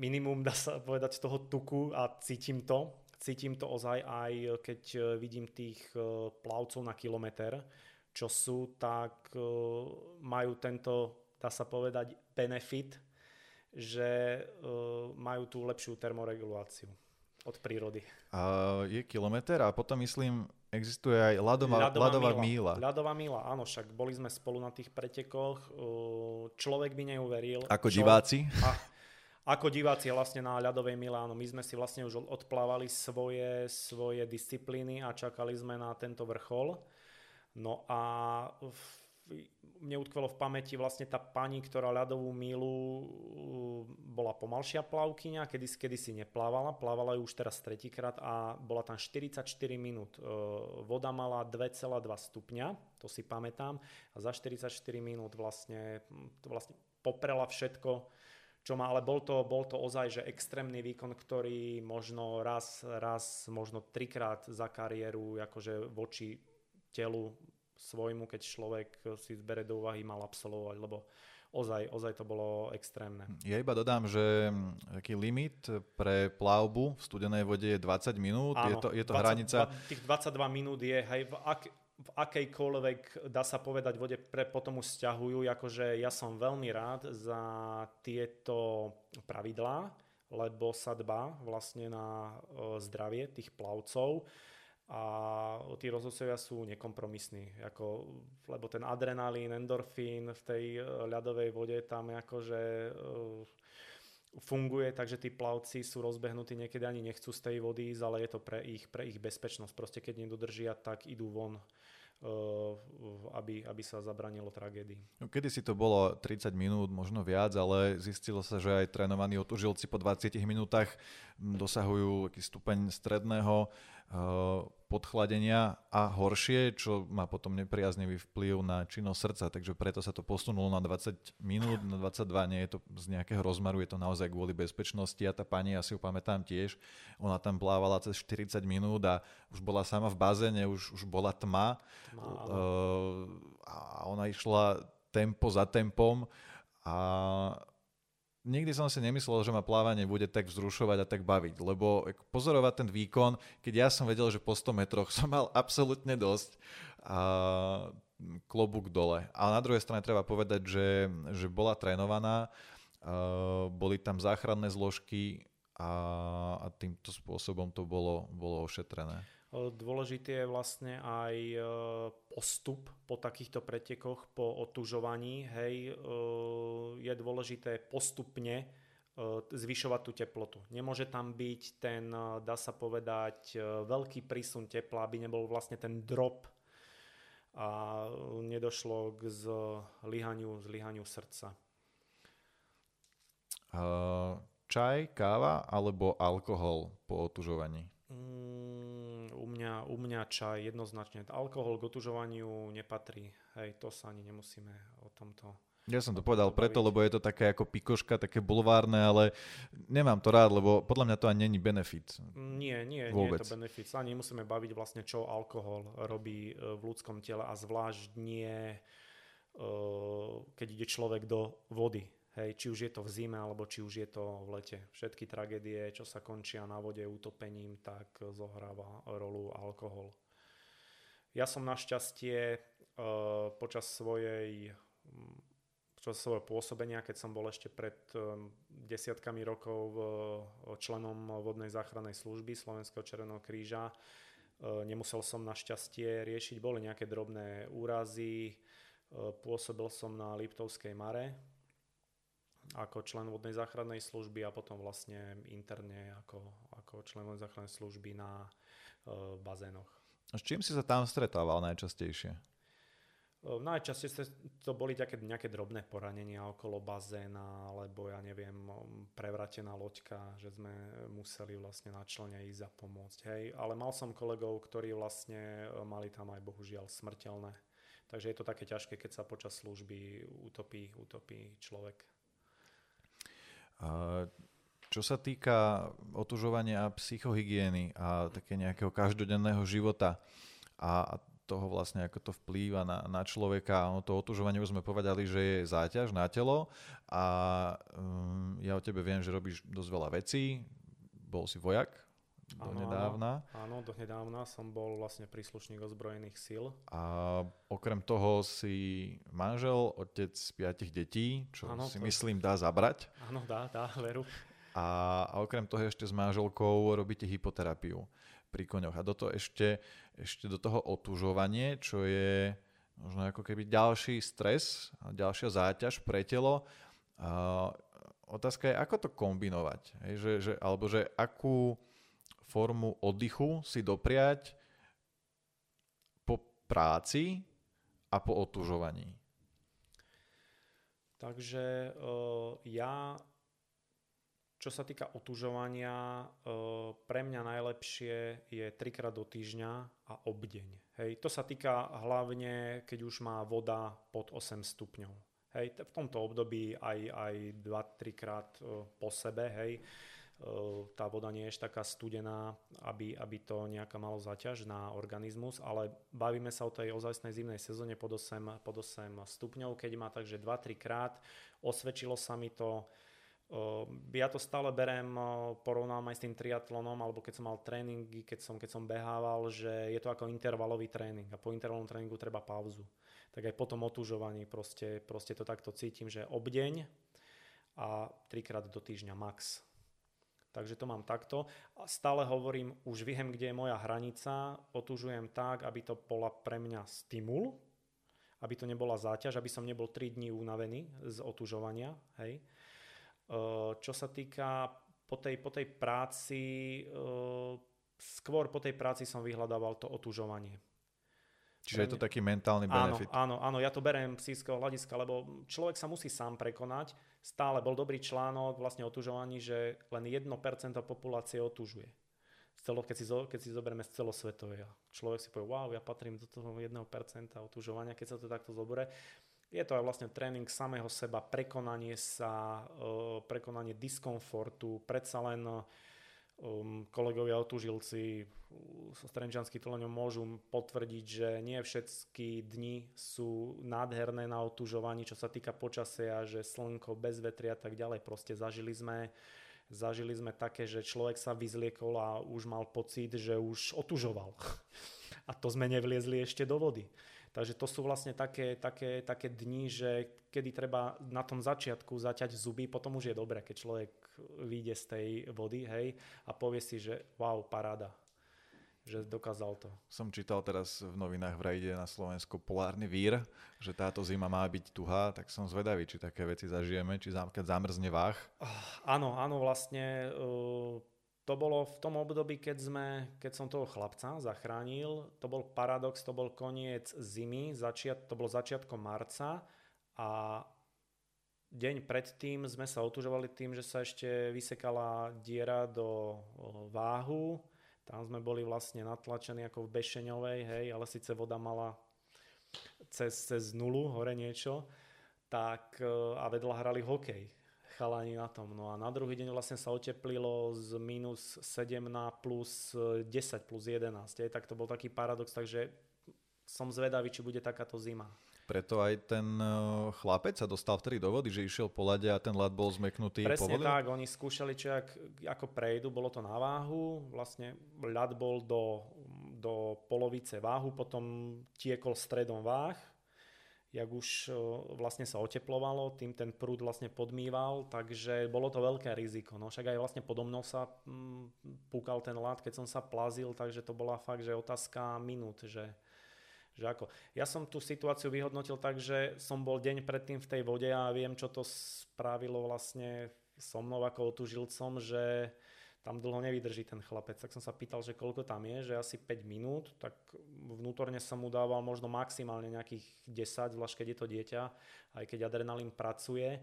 minimum, dá sa povedať, z toho tuku a cítim to. Cítim to ozaj aj, keď e, vidím tých e, plavcov na kilometr, čo sú, tak majú tento, dá sa povedať, benefit, že majú tú lepšiu termoreguláciu od prírody. A je kilometr a potom myslím, existuje aj ľadová, ľadová, ľadová míla. Ľadová míla, áno, však boli sme spolu na tých pretekoch. Človek by neuveril. Ako čo, diváci? A, ako diváci vlastne na ľadovej míle, áno, my sme si vlastne už odplávali svoje, svoje disciplíny a čakali sme na tento vrchol. No a v, mne utkvelo v pamäti vlastne tá pani, ktorá ľadovú mílu uh, bola pomalšia plavkyňa, kedy, kedy si neplávala, plávala ju už teraz tretíkrát a bola tam 44 minút. Uh, voda mala 2,2 stupňa, to si pamätám, a za 44 minút vlastne, vlastne poprela všetko, čo má, ale bol to, bol to ozaj, že extrémny výkon, ktorý možno raz, raz, možno trikrát za kariéru, akože voči telu svojmu, keď človek si zbere do úvahy, mal absolvovať, lebo ozaj, ozaj to bolo extrémne. Ja iba dodám, že taký limit pre plavbu v studenej vode je 20 minút. Áno, je to, je to 20, hranica... Tých 22 minút je, hej, v, ak, v akejkoľvek, dá sa povedať, vode pre, potom už stiahujú. Akože ja som veľmi rád za tieto pravidlá, lebo sa dbá vlastne na zdravie tých plavcov a tí rozhodcovia sú nekompromisní, ako, lebo ten adrenalín, endorfín v tej e, ľadovej vode tam akože funguje, takže tí plavci sú rozbehnutí, niekedy ani nechcú z tej vody ísť, ale je to pre ich, pre ich bezpečnosť. Proste keď nedodržia, tak idú von aby, aby sa zabranilo tragédii. No, kedy si to bolo 30 minút, možno viac, ale zistilo sa, že aj trénovaní otužilci po 20 minútach dosahujú stupeň stredného podchladenia a horšie, čo má potom nepriaznivý vplyv na činnosť srdca, takže preto sa to posunulo na 20 minút, na 22, nie je to z nejakého rozmaru, je to naozaj kvôli bezpečnosti a tá pani, ja si ju pamätám tiež, ona tam plávala cez 40 minút a už bola sama v bazéne, už, už bola tma, uh, a ona išla tempo za tempom a nikdy som si nemyslel, že ma plávanie bude tak vzrušovať a tak baviť, lebo pozorovať ten výkon, keď ja som vedel, že po 100 metroch som mal absolútne dosť a klobúk dole. A na druhej strane treba povedať, že, že bola trénovaná, boli tam záchranné zložky a, a týmto spôsobom to bolo, bolo ošetrené. Dôležitý je vlastne aj e, postup po takýchto pretekoch, po otužovaní. Hej, e, je dôležité postupne e, zvyšovať tú teplotu. Nemôže tam byť ten, dá sa povedať, veľký prísun tepla, aby nebol vlastne ten drop a nedošlo k zlyhaniu, zlyhaniu srdca. čaj, káva alebo alkohol po otužovaní? U, mňa, u mňa čaj jednoznačne. Alkohol k otužovaniu nepatrí. Hej, to sa ani nemusíme o tomto ja som to povedal preto, lebo je to také ako pikoška, také bulvárne, ale nemám to rád, lebo podľa mňa to ani není benefit. Nie, nie, Vôbec. nie je to benefit. Sa nemusíme baviť vlastne, čo alkohol robí e, v ľudskom tele a zvlášť nie keď ide človek do vody. Hej, či už je to v zime, alebo či už je to v lete. Všetky tragédie, čo sa končia na vode utopením, tak zohráva rolu alkohol. Ja som našťastie počas svojej počas svojho pôsobenia, keď som bol ešte pred desiatkami rokov členom vodnej záchrannej služby Slovenského Červeného kríža, nemusel som našťastie riešiť, boli nejaké drobné úrazy, pôsobil som na Liptovskej Mare ako člen vodnej záchrannej služby a potom vlastne interne ako, ako člen vodnej záchrannej služby na bazénoch. A s čím si sa tam stretával najčastejšie? Najčastejšie to boli také nejaké drobné poranenia okolo bazéna, alebo ja neviem, prevratená loďka, že sme museli vlastne na člene ísť za pomôcť. Hej. Ale mal som kolegov, ktorí vlastne mali tam aj bohužiaľ smrteľné. Takže je to také ťažké, keď sa počas služby utopí, utopí človek. Čo sa týka otužovania psychohygieny a také nejakého každodenného života a toho vlastne, ako to vplýva na, na človeka. Ono to otužovanie už sme povedali, že je záťaž na telo a um, ja o tebe viem, že robíš dosť veľa vecí. Bol si vojak do áno, nedávna. Áno, do nedávna som bol vlastne príslušník ozbrojených síl. A okrem toho si manžel, otec piatich detí, čo áno, si to... myslím dá zabrať. Áno, dá, dá, veru. A, a okrem toho ešte s manželkou robíte hypoterapiu pri koňoch. A do toho ešte, ešte do toho otužovanie, čo je možno ako keby ďalší stres ďalšia záťaž pre telo. A otázka je, ako to kombinovať. Hej, že, že, alebo že akú formu oddychu si dopriať po práci a po otužovaní. Takže uh, ja čo sa týka otužovania, e, pre mňa najlepšie je trikrát do týždňa a obdeň. Hej, to sa týka hlavne, keď už má voda pod 8 stupňov. Hej, v tomto období aj, aj 2-3 krát e, po sebe, hej, e, tá voda nie je taká studená, aby, aby to nejaká malo zaťaž na organizmus, ale bavíme sa o tej ozajstnej zimnej sezóne pod 8, pod 8 stupňov, keď má takže 2-3 krát, osvedčilo sa mi to, ja to stále berem, porovnám aj s tým triatlonom, alebo keď som mal tréningy, keď som, keď som behával, že je to ako intervalový tréning a po intervalnom tréningu treba pauzu. Tak aj po tom otužovaní proste, proste to takto cítim, že obdeň a trikrát do týždňa max. Takže to mám takto. A stále hovorím, už viem, kde je moja hranica, otužujem tak, aby to bola pre mňa stimul, aby to nebola záťaž, aby som nebol 3 dní unavený z otužovania, hej čo sa týka po tej, po tej práci, skôr po tej práci som vyhľadával to otužovanie. Čiže je to taký mentálny benefit. Áno, áno, áno, ja to beriem psychického hľadiska, lebo človek sa musí sám prekonať. Stále bol dobrý článok vlastne otužovaní, že len 1% populácie otužuje. Celo, keď, si, keď si zoberieme z celosvetovej. Človek si povie, wow, ja patrím do toho 1% otužovania, keď sa to takto zoberie. Je to aj vlastne tréning samého seba, prekonanie sa, e, prekonanie diskomfortu, predsa len um, kolegovia otužilci so Strenčanským tuleňom môžu potvrdiť, že nie všetky dni sú nádherné na otužovaní, čo sa týka počasia, že slnko, bez vetria a tak ďalej. Proste zažili sme, zažili sme také, že človek sa vyzliekol a už mal pocit, že už otužoval. A to sme nevliezli ešte do vody. Takže to sú vlastne také, také, také dni, že kedy treba na tom začiatku zaťať zuby, potom už je dobré, keď človek vyjde z tej vody, hej, a povie si, že wow, paráda, že dokázal to. Som čítal teraz v novinách vraj ide na Slovensku polárny vír, že táto zima má byť tuhá, tak som zvedavý, či také veci zažijeme, či keď zamrzne váh. Áno, áno, vlastne uh, to bolo v tom období, keď, sme, keď som toho chlapca zachránil. To bol paradox, to bol koniec zimy, začiat, to bol začiatkom marca a deň predtým sme sa otužovali tým, že sa ešte vysekala diera do váhu. Tam sme boli vlastne natlačení ako v Bešeňovej, hej, ale síce voda mala cez, cez nulu, hore niečo, tak a vedľa hrali hokej chalani na tom. No a na druhý deň vlastne sa oteplilo z minus 7 na plus 10 plus 11. Je, tak to bol taký paradox, takže som zvedavý, či bude takáto zima. Preto aj ten e, chlapec sa dostal vtedy do vody, že išiel po lade a ten ľad bol zmeknutý. Presne povolil? tak, oni skúšali, či ak, ako prejdu, bolo to na váhu, vlastne ľad bol do, do polovice váhu, potom tiekol stredom váh, jak už e, vlastne sa oteplovalo, tým ten prúd vlastne podmýval, takže bolo to veľké riziko. No však aj vlastne podo mnou sa mm, púkal ten ľad, keď som sa plazil, takže to bola fakt, že otázka minút, že že ako, ja som tú situáciu vyhodnotil tak, že som bol deň predtým v tej vode a viem, čo to spravilo vlastne so mnou ako otužilcom, že tam dlho nevydrží ten chlapec. Tak som sa pýtal, že koľko tam je, že asi 5 minút, tak vnútorne som mu dával možno maximálne nejakých 10, zvlášť keď je to dieťa, aj keď adrenalín pracuje,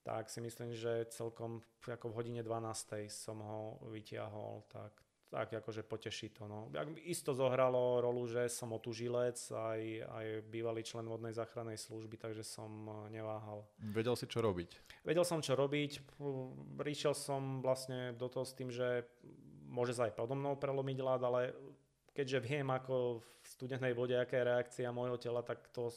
tak si myslím, že celkom ako v hodine 12. som ho vytiahol, tak tak akože poteší to. No. Isto zohralo rolu, že som otužilec, aj, aj bývalý člen vodnej záchrannej služby, takže som eh, neváhal. Vedel si, čo robiť? Vedel som, čo robiť. Ríšiel som vlastne do toho s tým, že môže sa aj podo mnou prelomiť ľad, ale keďže viem, ako v studenej vode, aká je reakcia môjho tela, tak to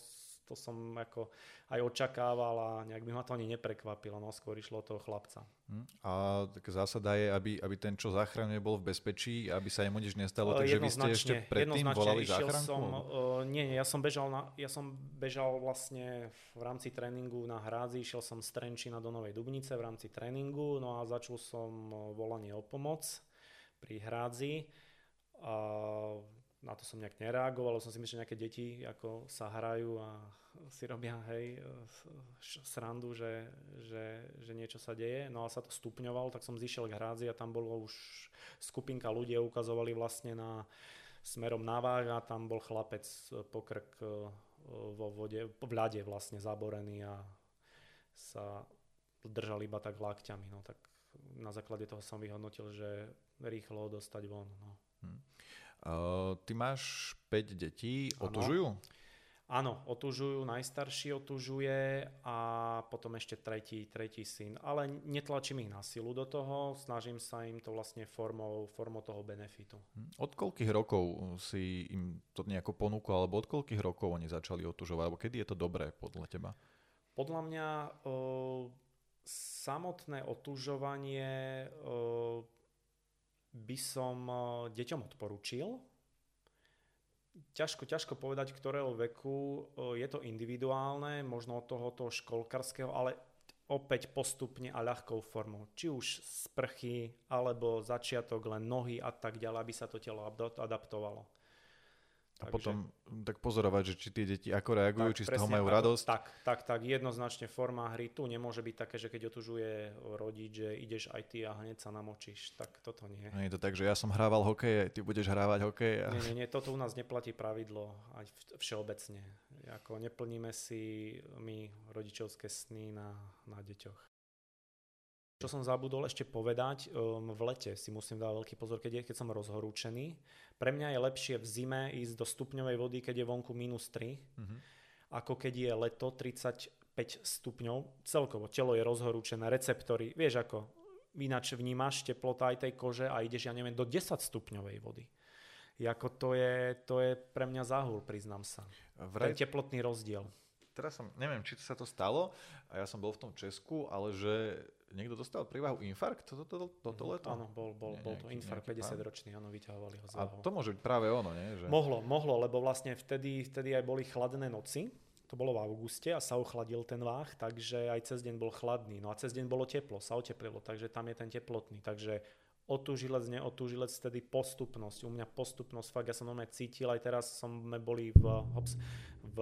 to som ako aj očakával a nejak by ma to ani neprekvapilo, no skôr išlo toho chlapca. Hm. A taká zásada je, aby, aby ten, čo zachraňuje, bol v bezpečí, aby sa jemu nič nestalo, takže vy ste ešte predtým volali záchranku? Som, uh, nie, nie, ja som, bežal na, ja som bežal vlastne v rámci tréningu na hrádzi, išiel som z Trenčína do Novej Dubnice v rámci tréningu, no a začal som volanie o pomoc pri hrádzi. Uh, na to som nejak nereagoval, som si myslel, že nejaké deti ako sa hrajú a si robia hej, srandu, že, že, že niečo sa deje. No a sa to stupňoval, tak som zišiel k hrádzi a tam bolo už skupinka ľudí ukazovali vlastne na smerom na váh a tam bol chlapec pokrk e, vo vode, v ľade vlastne zaborený a sa držal iba tak lakťami. No tak na základe toho som vyhodnotil, že rýchlo dostať von. No. Uh, ty máš 5 detí, otužujú? Áno, otužujú, najstarší otužuje a potom ešte tretí, tretí syn. Ale netlačím ich na silu do toho, snažím sa im to vlastne formou, formou toho benefitu. Hm. Od koľkých rokov si im to nejako ponúkol, alebo od koľkých rokov oni začali otužovať, alebo kedy je to dobré podľa teba? Podľa mňa uh, samotné otužovanie uh, by som eh, deťom odporúčil. Ťažko, ťažko povedať, ktorého veku. Eh, je to individuálne, možno od tohoto školkarského, ale opäť postupne a ľahkou formou. Či už sprchy, alebo začiatok len nohy a tak ďalej, aby sa to telo adaptovalo. A Takže, potom tak pozorovať, že či tie deti ako reagujú, tak, či z toho majú radosť. Tak, tak, tak, jednoznačne forma hry tu nemôže byť také, že keď otužuje rodič, že ideš aj ty a hneď sa namočíš. Tak toto nie. No je to tak, že ja som hrával hokej, ty budeš hrávať hokej. A... Nie, nie, nie, toto u nás neplatí pravidlo aj všeobecne. Ako neplníme si my rodičovské sny na, na deťoch. Čo som zabudol ešte povedať, um, v lete si musím dať veľký pozor, keď, je, keď som rozhorúčený. Pre mňa je lepšie v zime ísť do stupňovej vody, keď je vonku minus 3, mm-hmm. ako keď je leto 35 stupňov. Celkovo telo je rozhorúčené, receptory, vieš ako, ináč vnímaš teplota aj tej kože a ideš, ja neviem, do 10 stupňovej vody. Jako to je, to je pre mňa záhul, priznám sa. Vraj... Ten teplotný rozdiel. Teraz som, neviem, či sa to stalo, a ja som bol v tom Česku, ale že niekto dostal prívahu infarkt toto, toto, toto mhm. leto? Áno, bol, bol, bol to infarkt 50-ročný, áno, vyťahovali ho z A to môže byť práve ono, nie? Že... Mohlo, mohlo, lebo vlastne vtedy, vtedy aj boli chladné noci, to bolo v auguste a sa ochladil ten váh, takže aj cez deň bol chladný. No a cez deň bolo teplo, sa oteplilo, takže tam je ten teplotný. Takže otúžilec, neotúžilec, vtedy postupnosť. U mňa postupnosť, fakt ja som normálne cítil, aj teraz sme boli v, hops, v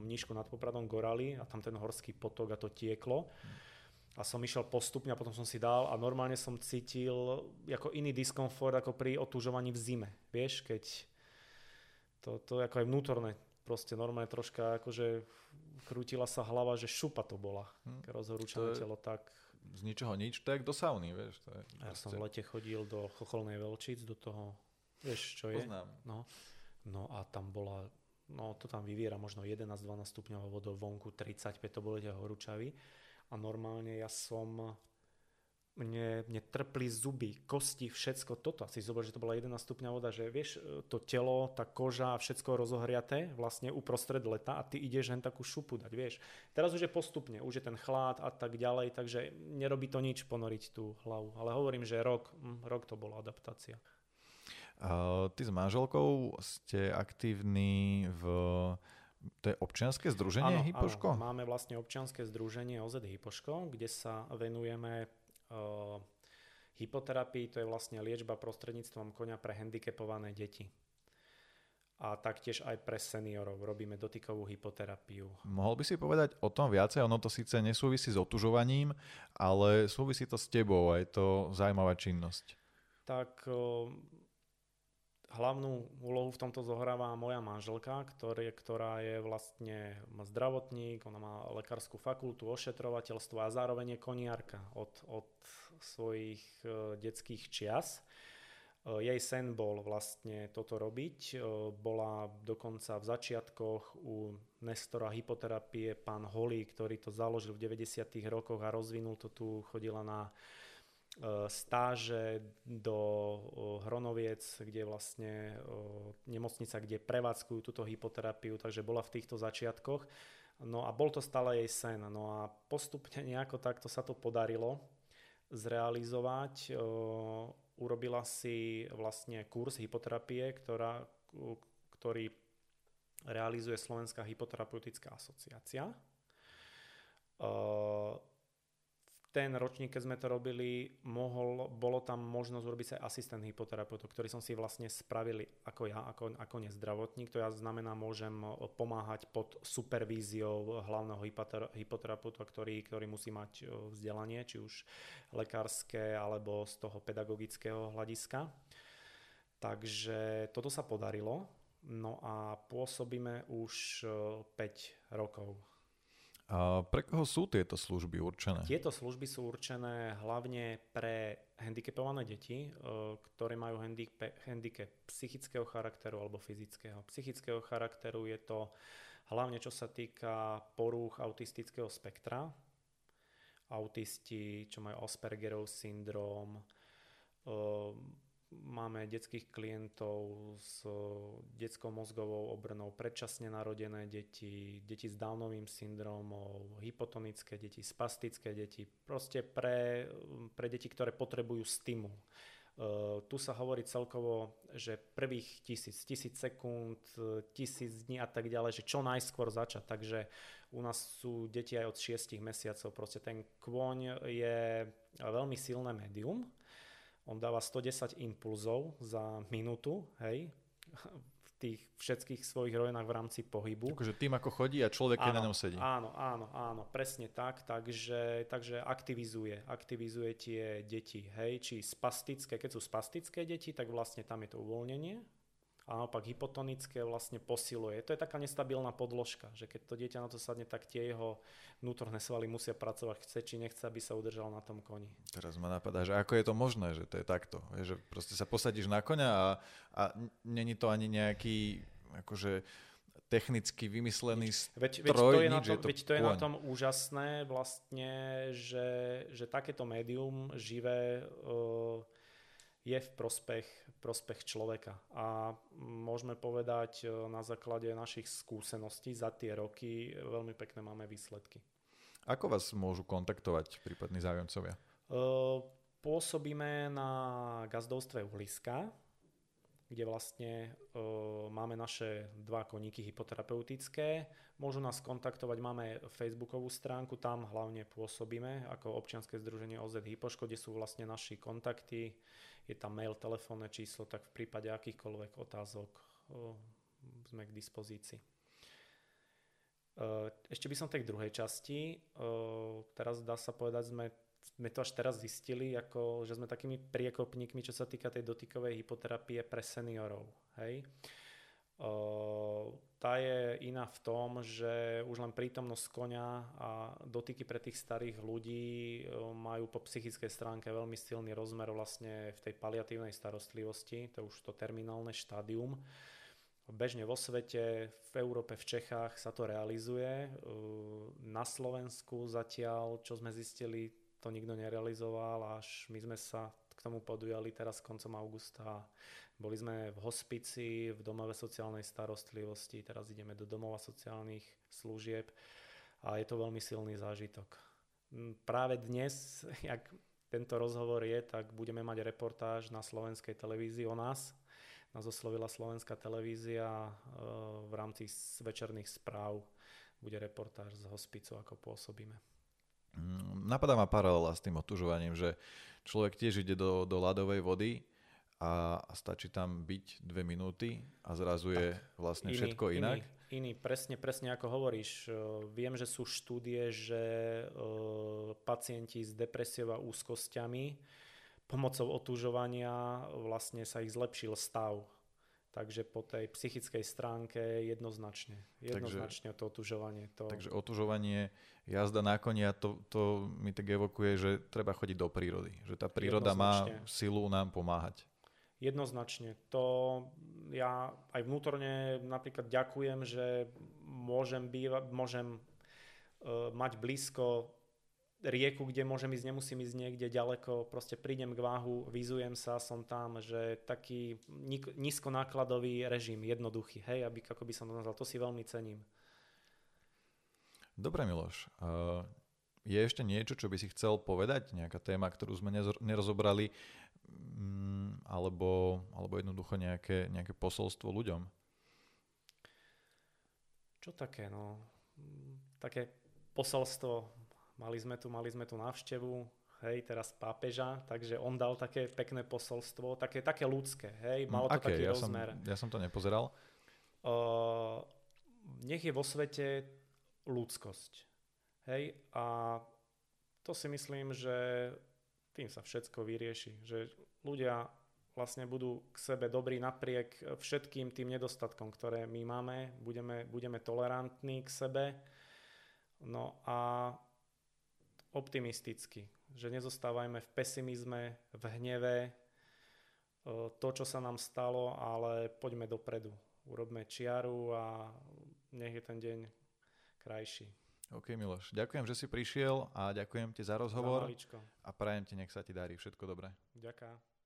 Mníšku nad Popradom Gorali a tam ten horský potok a to tieklo. Hmm a som išiel postupne a potom som si dal a normálne som cítil ako iný diskomfort ako pri otúžovaní v zime. Vieš, keď to, to ako aj vnútorné, proste normálne troška akože krútila sa hlava, že šupa to bola, hm. rozhorúčané telo tak. Z ničoho nič, to je do sauny, vieš. To je ja som v lete chodil do Chocholnej Velčic, do toho, vieš čo je? Poznám. No, no a tam bola, no to tam vyviera možno 11-12 stupňov vodou vonku, 35 to tie horúčavy a normálne ja som mne, mne trpli zuby, kosti, všetko toto. Asi zober, že to bola 11 stupňa voda, že vieš, to telo, tá koža, všetko rozohriaté vlastne uprostred leta a ty ideš len takú šupu dať, vieš. Teraz už je postupne, už je ten chlad a tak ďalej, takže nerobí to nič ponoriť tú hlavu. Ale hovorím, že rok, hm, rok to bola adaptácia. Uh, ty s manželkou ste aktívni v to je občianske združenie áno, Hypoško? Áno, máme vlastne občianske združenie OZ Hypoško, kde sa venujeme uh, hypoterapii, to je vlastne liečba prostredníctvom konia pre handicapované deti. A taktiež aj pre seniorov robíme dotykovú hypoterapiu. Mohol by si povedať o tom viacej? Ono to síce nesúvisí s otužovaním, ale súvisí to s tebou a je to zaujímavá činnosť. Tak uh, hlavnú úlohu v tomto zohráva moja manželka, ktorý, ktorá je vlastne zdravotník, ona má lekárskú fakultu, ošetrovateľstvo a zároveň je koniarka od, od svojich uh, detských čias. Uh, jej sen bol vlastne toto robiť. Uh, bola dokonca v začiatkoch u Nestora hypoterapie pán Holý, ktorý to založil v 90. rokoch a rozvinul to tu, chodila na E, stáže do Hronoviec, kde vlastne nemocnica, kde prevádzkujú túto hypoterapiu, takže bola v týchto začiatkoch. No a bol to stále jej sen. No a postupne nejako takto sa to podarilo zrealizovať. Urobila si vlastne kurz hypoterapie, ktorá, ktorý realizuje Slovenská hypoterapeutická asociácia ten ročník, keď sme to robili, mohol, bolo tam možnosť urobiť sa asistent hypoterapeutu, ktorý som si vlastne spravili ako ja, ako, ako nezdravotník. To ja znamená, môžem pomáhať pod supervíziou hlavného hypoterapeuta, ktorý, ktorý musí mať vzdelanie, či už lekárske alebo z toho pedagogického hľadiska. Takže toto sa podarilo. No a pôsobíme už 5 rokov a pre koho sú tieto služby určené? Tieto služby sú určené hlavne pre handicapované deti, e, ktoré majú handicap, handicap psychického charakteru alebo fyzického. Psychického charakteru je to hlavne čo sa týka porúch autistického spektra. Autisti, čo majú Aspergerov syndrom, e, Máme detských klientov s detskou mozgovou obrnou, predčasne narodené deti, deti s Downovým syndromom, hypotonické deti, spastické deti, proste pre, pre deti, ktoré potrebujú stimul. Uh, tu sa hovorí celkovo, že prvých tisíc, tisíc sekúnd, tisíc dní a tak ďalej, že čo najskôr začať. Takže u nás sú deti aj od 6 mesiacov. Proste ten kôň je veľmi silné médium on dáva 110 impulzov za minútu, hej, v tých všetkých svojich rovinách v rámci pohybu. Takže tým, ako chodí a človek, keď na ňom sedí. Áno, áno, áno, presne tak, takže, takže aktivizuje, aktivizuje tie deti, hej, či spastické, keď sú spastické deti, tak vlastne tam je to uvoľnenie, a naopak hypotonické vlastne posiluje. To je taká nestabilná podložka, že keď to dieťa na to sadne, tak tie jeho vnútorné svaly musia pracovať, chce či nechce, aby sa udržal na tom koni. Teraz ma napadá, že ako je to možné, že to je takto. Že proste sa posadíš na koňa a, a není to ani nejaký akože technicky vymyslený stroj, veď, veď to je, nič, na tom, je to, veď to je na tom úžasné vlastne, že, že takéto médium živé uh, je v prospech, prospech človeka. A môžeme povedať e, na základe našich skúseností za tie roky veľmi pekné máme výsledky. Ako vás môžu kontaktovať prípadní zájomcovia? E, pôsobíme na gazdovstve Uhliska, kde vlastne e, máme naše dva koníky hypoterapeutické. Môžu nás kontaktovať, máme facebookovú stránku, tam hlavne pôsobíme ako občianske združenie OZ Hypoško, kde sú vlastne naši kontakty, je tam mail, telefónne číslo, tak v prípade akýchkoľvek otázok sme k dispozícii. Ešte by som tej druhej časti, teraz dá sa povedať, sme, sme to až teraz zistili, ako, že sme takými priekopníkmi, čo sa týka tej dotykovej hypoterapie pre seniorov. Hej? Tá je iná v tom, že už len prítomnosť konia a dotyky pre tých starých ľudí majú po psychickej stránke veľmi silný rozmer vlastne v tej paliatívnej starostlivosti, to je už to terminálne štádium. Bežne vo svete, v Európe, v Čechách sa to realizuje. Na Slovensku zatiaľ, čo sme zistili, to nikto nerealizoval, až my sme sa k tomu podujali teraz koncom augusta. Boli sme v hospici, v domove sociálnej starostlivosti, teraz ideme do domova sociálnych služieb a je to veľmi silný zážitok. Mm, práve dnes, jak tento rozhovor je, tak budeme mať reportáž na slovenskej televízii o nás. Nás oslovila slovenská televízia e, v rámci večerných správ. Bude reportáž z hospicu, ako pôsobíme. Mm, napadá ma paralela s tým otužovaním, že človek tiež ide do, do ľadovej vody a stačí tam byť dve minúty a zrazu tak, je vlastne iný, všetko inak. Iný, iný, presne, presne ako hovoríš. Viem, že sú štúdie, že pacienti s depresiou a úzkosťami pomocou otužovania vlastne sa ich zlepšil stav Takže po tej psychickej stránke jednoznačne. Jednoznačne takže, to otužovanie. To... Takže otužovanie, jazda na koni a to, to mi tak evokuje, že treba chodiť do prírody. Že tá príroda má silu nám pomáhať. Jednoznačne. To ja aj vnútorne napríklad ďakujem, že môžem, býva, môžem uh, mať blízko rieku, kde môžem ísť, nemusím ísť niekde ďaleko, proste prídem k váhu, vyzujem sa, som tam, že taký nízkonákladový režim, jednoduchý, hej, aby, ako by som to nazval, to si veľmi cením. Dobre, Miloš. Je ešte niečo, čo by si chcel povedať? Nejaká téma, ktorú sme nerozobrali? Mm, alebo, alebo jednoducho nejaké, nejaké posolstvo ľuďom? Čo také, no? Také posolstvo Mali sme tu, mali sme tu návštevu, hej, teraz pápeža, takže on dal také pekné posolstvo, také, také ľudské, hej, malo to okay, taký ja rozmer. Som, ja som to nepozeral. Uh, nech je vo svete ľudskosť, hej, a to si myslím, že tým sa všetko vyrieši, že ľudia vlastne budú k sebe dobrí napriek všetkým tým nedostatkom, ktoré my máme, budeme, budeme tolerantní k sebe, no a optimisticky, že nezostávajme v pesimizme, v hneve, e, to, čo sa nám stalo, ale poďme dopredu. Urobme čiaru a nech je ten deň krajší. OK, Miloš, ďakujem, že si prišiel a ďakujem ti za rozhovor. Za a prajem ti, nech sa ti darí všetko dobré. Ďakujem.